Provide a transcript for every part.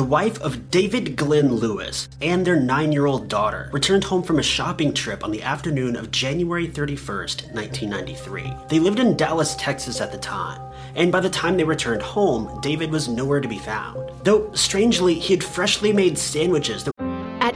The wife of David Glenn Lewis and their nine year old daughter returned home from a shopping trip on the afternoon of January 31st, 1993. They lived in Dallas, Texas at the time, and by the time they returned home, David was nowhere to be found. Though, strangely, he had freshly made sandwiches that At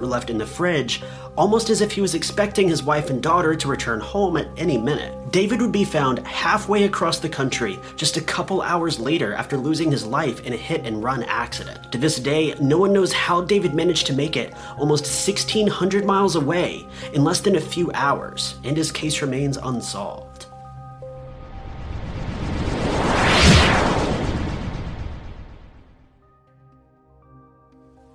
were left in the fridge, almost as if he was expecting his wife and daughter to return home at any minute. David would be found halfway across the country just a couple hours later after losing his life in a hit and run accident. To this day, no one knows how David managed to make it almost 1,600 miles away in less than a few hours, and his case remains unsolved.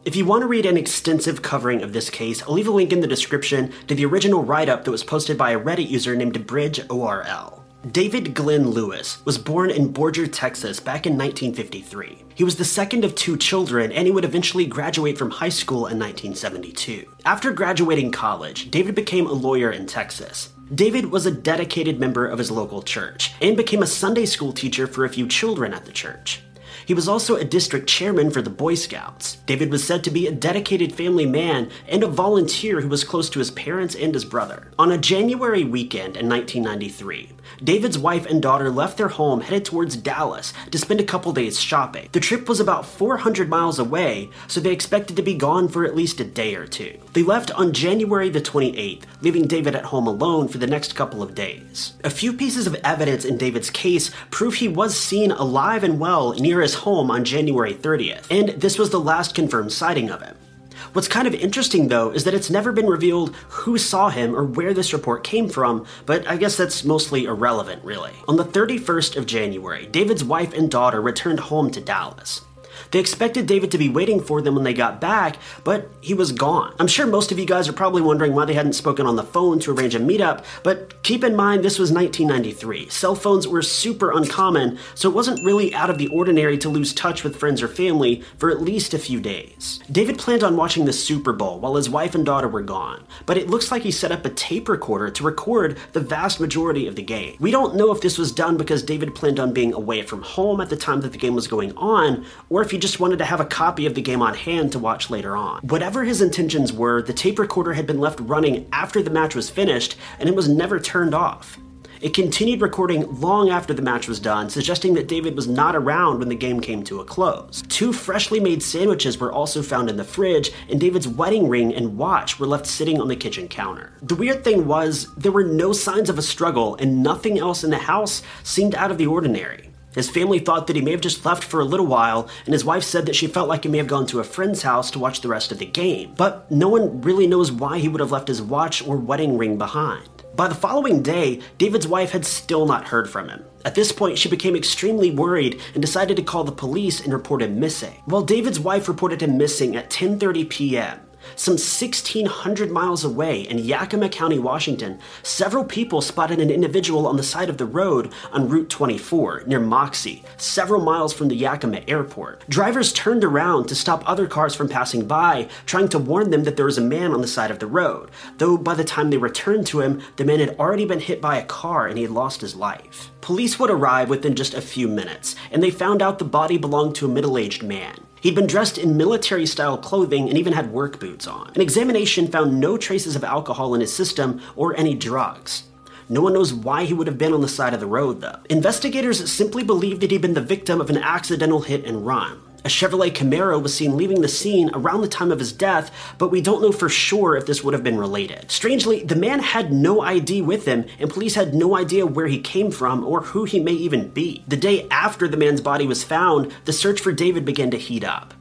If you want to read an extensive covering of this case, I'll leave a link in the description to the original write up that was posted by a Reddit user named BridgeORL. David Glenn Lewis was born in Borger, Texas back in 1953. He was the second of two children and he would eventually graduate from high school in 1972. After graduating college, David became a lawyer in Texas. David was a dedicated member of his local church and became a Sunday school teacher for a few children at the church. He was also a district chairman for the Boy Scouts. David was said to be a dedicated family man and a volunteer who was close to his parents and his brother. On a January weekend in 1993, David's wife and daughter left their home headed towards Dallas to spend a couple days shopping. The trip was about 400 miles away, so they expected to be gone for at least a day or two. They left on January the 28th, leaving David at home alone for the next couple of days. A few pieces of evidence in David's case prove he was seen alive and well near his home on January 30th, and this was the last confirmed sighting of him. What's kind of interesting though is that it's never been revealed who saw him or where this report came from, but I guess that's mostly irrelevant really. On the 31st of January, David's wife and daughter returned home to Dallas. They expected David to be waiting for them when they got back, but he was gone. I'm sure most of you guys are probably wondering why they hadn't spoken on the phone to arrange a meetup, but keep in mind this was 1993. Cell phones were super uncommon, so it wasn't really out of the ordinary to lose touch with friends or family for at least a few days. David planned on watching the Super Bowl while his wife and daughter were gone, but it looks like he set up a tape recorder to record the vast majority of the game. We don't know if this was done because David planned on being away from home at the time that the game was going on, or if he just wanted to have a copy of the game on hand to watch later on. Whatever his intentions were, the tape recorder had been left running after the match was finished, and it was never turned off. It continued recording long after the match was done, suggesting that David was not around when the game came to a close. Two freshly made sandwiches were also found in the fridge, and David's wedding ring and watch were left sitting on the kitchen counter. The weird thing was, there were no signs of a struggle, and nothing else in the house seemed out of the ordinary. His family thought that he may have just left for a little while, and his wife said that she felt like he may have gone to a friend's house to watch the rest of the game. But no one really knows why he would have left his watch or wedding ring behind. By the following day, David's wife had still not heard from him. At this point, she became extremely worried and decided to call the police and report him missing. While David's wife reported him missing at 10:30 p.m., some 1,600 miles away in Yakima County, Washington, several people spotted an individual on the side of the road on Route 24 near Moxee, several miles from the Yakima airport. Drivers turned around to stop other cars from passing by, trying to warn them that there was a man on the side of the road, though by the time they returned to him, the man had already been hit by a car and he had lost his life. Police would arrive within just a few minutes, and they found out the body belonged to a middle aged man. He'd been dressed in military style clothing and even had work boots on. An examination found no traces of alcohol in his system or any drugs. No one knows why he would have been on the side of the road, though. Investigators simply believed that he'd been the victim of an accidental hit and run. A Chevrolet Camaro was seen leaving the scene around the time of his death, but we don't know for sure if this would have been related. Strangely, the man had no ID with him, and police had no idea where he came from or who he may even be. The day after the man's body was found, the search for David began to heat up.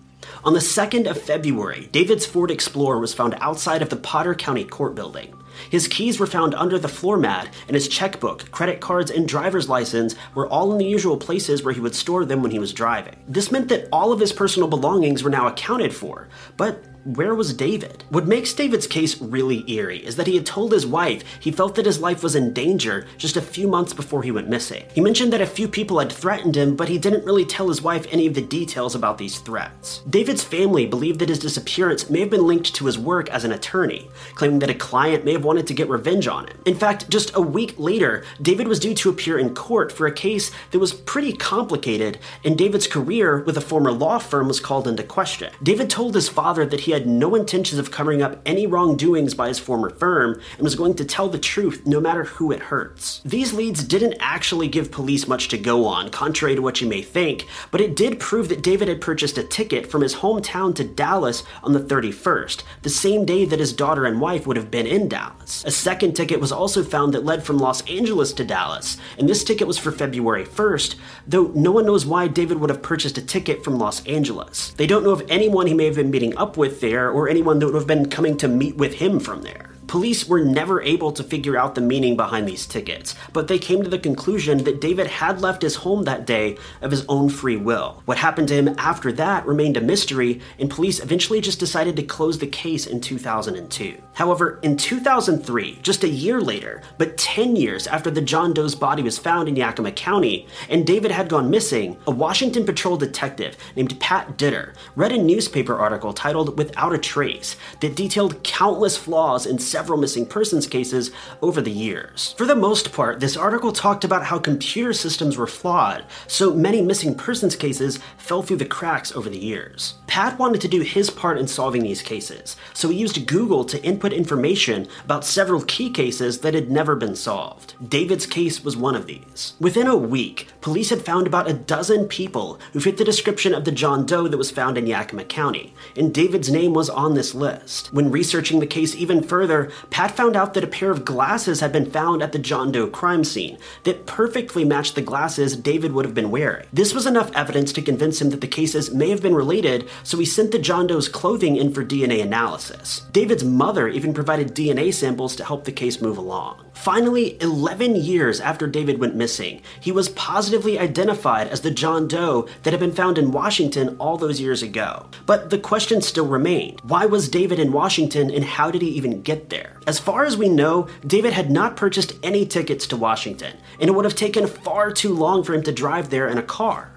On the 2nd of February, David's Ford Explorer was found outside of the Potter County Court building. His keys were found under the floor mat, and his checkbook, credit cards, and driver's license were all in the usual places where he would store them when he was driving. This meant that all of his personal belongings were now accounted for, but where was David? What makes David's case really eerie is that he had told his wife he felt that his life was in danger just a few months before he went missing. He mentioned that a few people had threatened him, but he didn't really tell his wife any of the details about these threats. David's family believed that his disappearance may have been linked to his work as an attorney, claiming that a client may have wanted to get revenge on him. In fact, just a week later, David was due to appear in court for a case that was pretty complicated, and David's career with a former law firm was called into question. David told his father that he had no intentions of covering up any wrongdoings by his former firm and was going to tell the truth no matter who it hurts. These leads didn't actually give police much to go on, contrary to what you may think, but it did prove that David had purchased a ticket from his hometown to Dallas on the 31st, the same day that his daughter and wife would have been in Dallas. A second ticket was also found that led from Los Angeles to Dallas, and this ticket was for February 1st, though no one knows why David would have purchased a ticket from Los Angeles. They don't know of anyone he may have been meeting up with there or anyone that would have been coming to meet with him from there. Police were never able to figure out the meaning behind these tickets, but they came to the conclusion that David had left his home that day of his own free will. What happened to him after that remained a mystery, and police eventually just decided to close the case in 2002. However, in 2003, just a year later, but 10 years after the John Doe's body was found in Yakima County, and David had gone missing, a Washington patrol detective named Pat Ditter read a newspaper article titled Without a Trace that detailed countless flaws in several missing persons cases over the years. For the most part, this article talked about how computer systems were flawed, so many missing persons cases fell through the cracks over the years. Pat wanted to do his part in solving these cases, so he used Google to input information about several key cases that had never been solved. David's case was one of these. Within a week, police had found about a dozen people who fit the description of the John Doe that was found in Yakima County, and David's name was on this list. When researching the case even further, Pat found out that a pair of glasses had been found at the John Doe crime scene that perfectly matched the glasses David would have been wearing. This was enough evidence to convince him that the cases may have been related, so he sent the John Doe's clothing in for DNA analysis. David's mother even provided DNA samples to help the case move along. Finally, 11 years after David went missing, he was positively identified as the John Doe that had been found in Washington all those years ago. But the question still remained why was David in Washington and how did he even get there? As far as we know, David had not purchased any tickets to Washington, and it would have taken far too long for him to drive there in a car.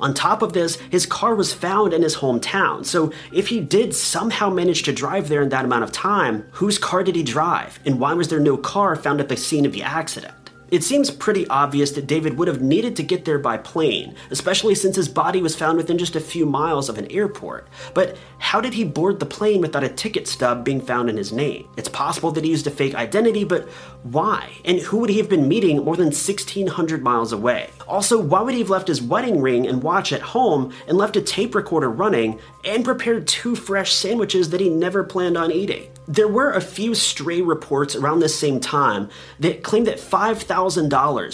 On top of this, his car was found in his hometown, so if he did somehow manage to drive there in that amount of time, whose car did he drive, and why was there no car found at the scene of the accident? It seems pretty obvious that David would have needed to get there by plane, especially since his body was found within just a few miles of an airport. But how did he board the plane without a ticket stub being found in his name? It's possible that he used a fake identity, but why? And who would he have been meeting more than 1,600 miles away? Also, why would he have left his wedding ring and watch at home and left a tape recorder running and prepared two fresh sandwiches that he never planned on eating? There were a few stray reports around this same time that claimed that $5,000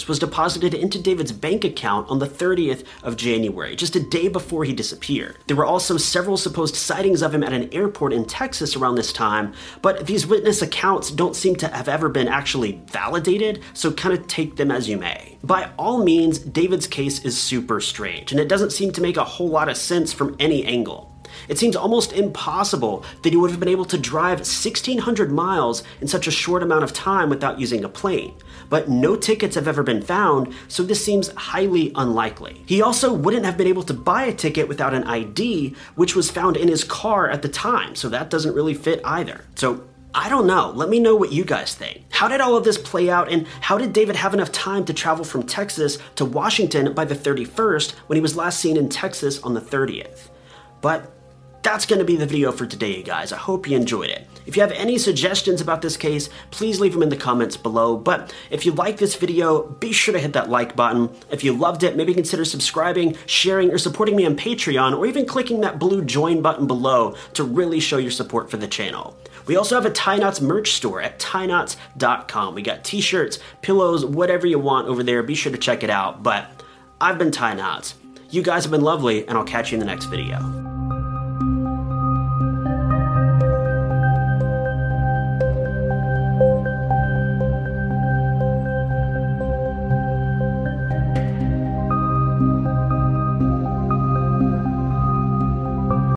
was deposited into David's bank account on the 30th of January, just a day before he disappeared. There were also several supposed sightings of him at an airport in Texas around this time, but these witness accounts don't seem to have ever been actually validated, so kind of take them as you may. By all means, David's case is super strange, and it doesn't seem to make a whole lot of sense from any angle. It seems almost impossible that he would have been able to drive 1,600 miles in such a short amount of time without using a plane. But no tickets have ever been found, so this seems highly unlikely. He also wouldn't have been able to buy a ticket without an ID, which was found in his car at the time, so that doesn't really fit either. So I don't know. Let me know what you guys think. How did all of this play out, and how did David have enough time to travel from Texas to Washington by the 31st when he was last seen in Texas on the 30th? But that's going to be the video for today, you guys. I hope you enjoyed it. If you have any suggestions about this case, please leave them in the comments below. But if you like this video, be sure to hit that like button. If you loved it, maybe consider subscribing, sharing, or supporting me on Patreon, or even clicking that blue join button below to really show your support for the channel. We also have a Ty Notts merch store at tynotts.com. We got t-shirts, pillows, whatever you want over there. Be sure to check it out. But I've been Ty Notts. You guys have been lovely, and I'll catch you in the next video.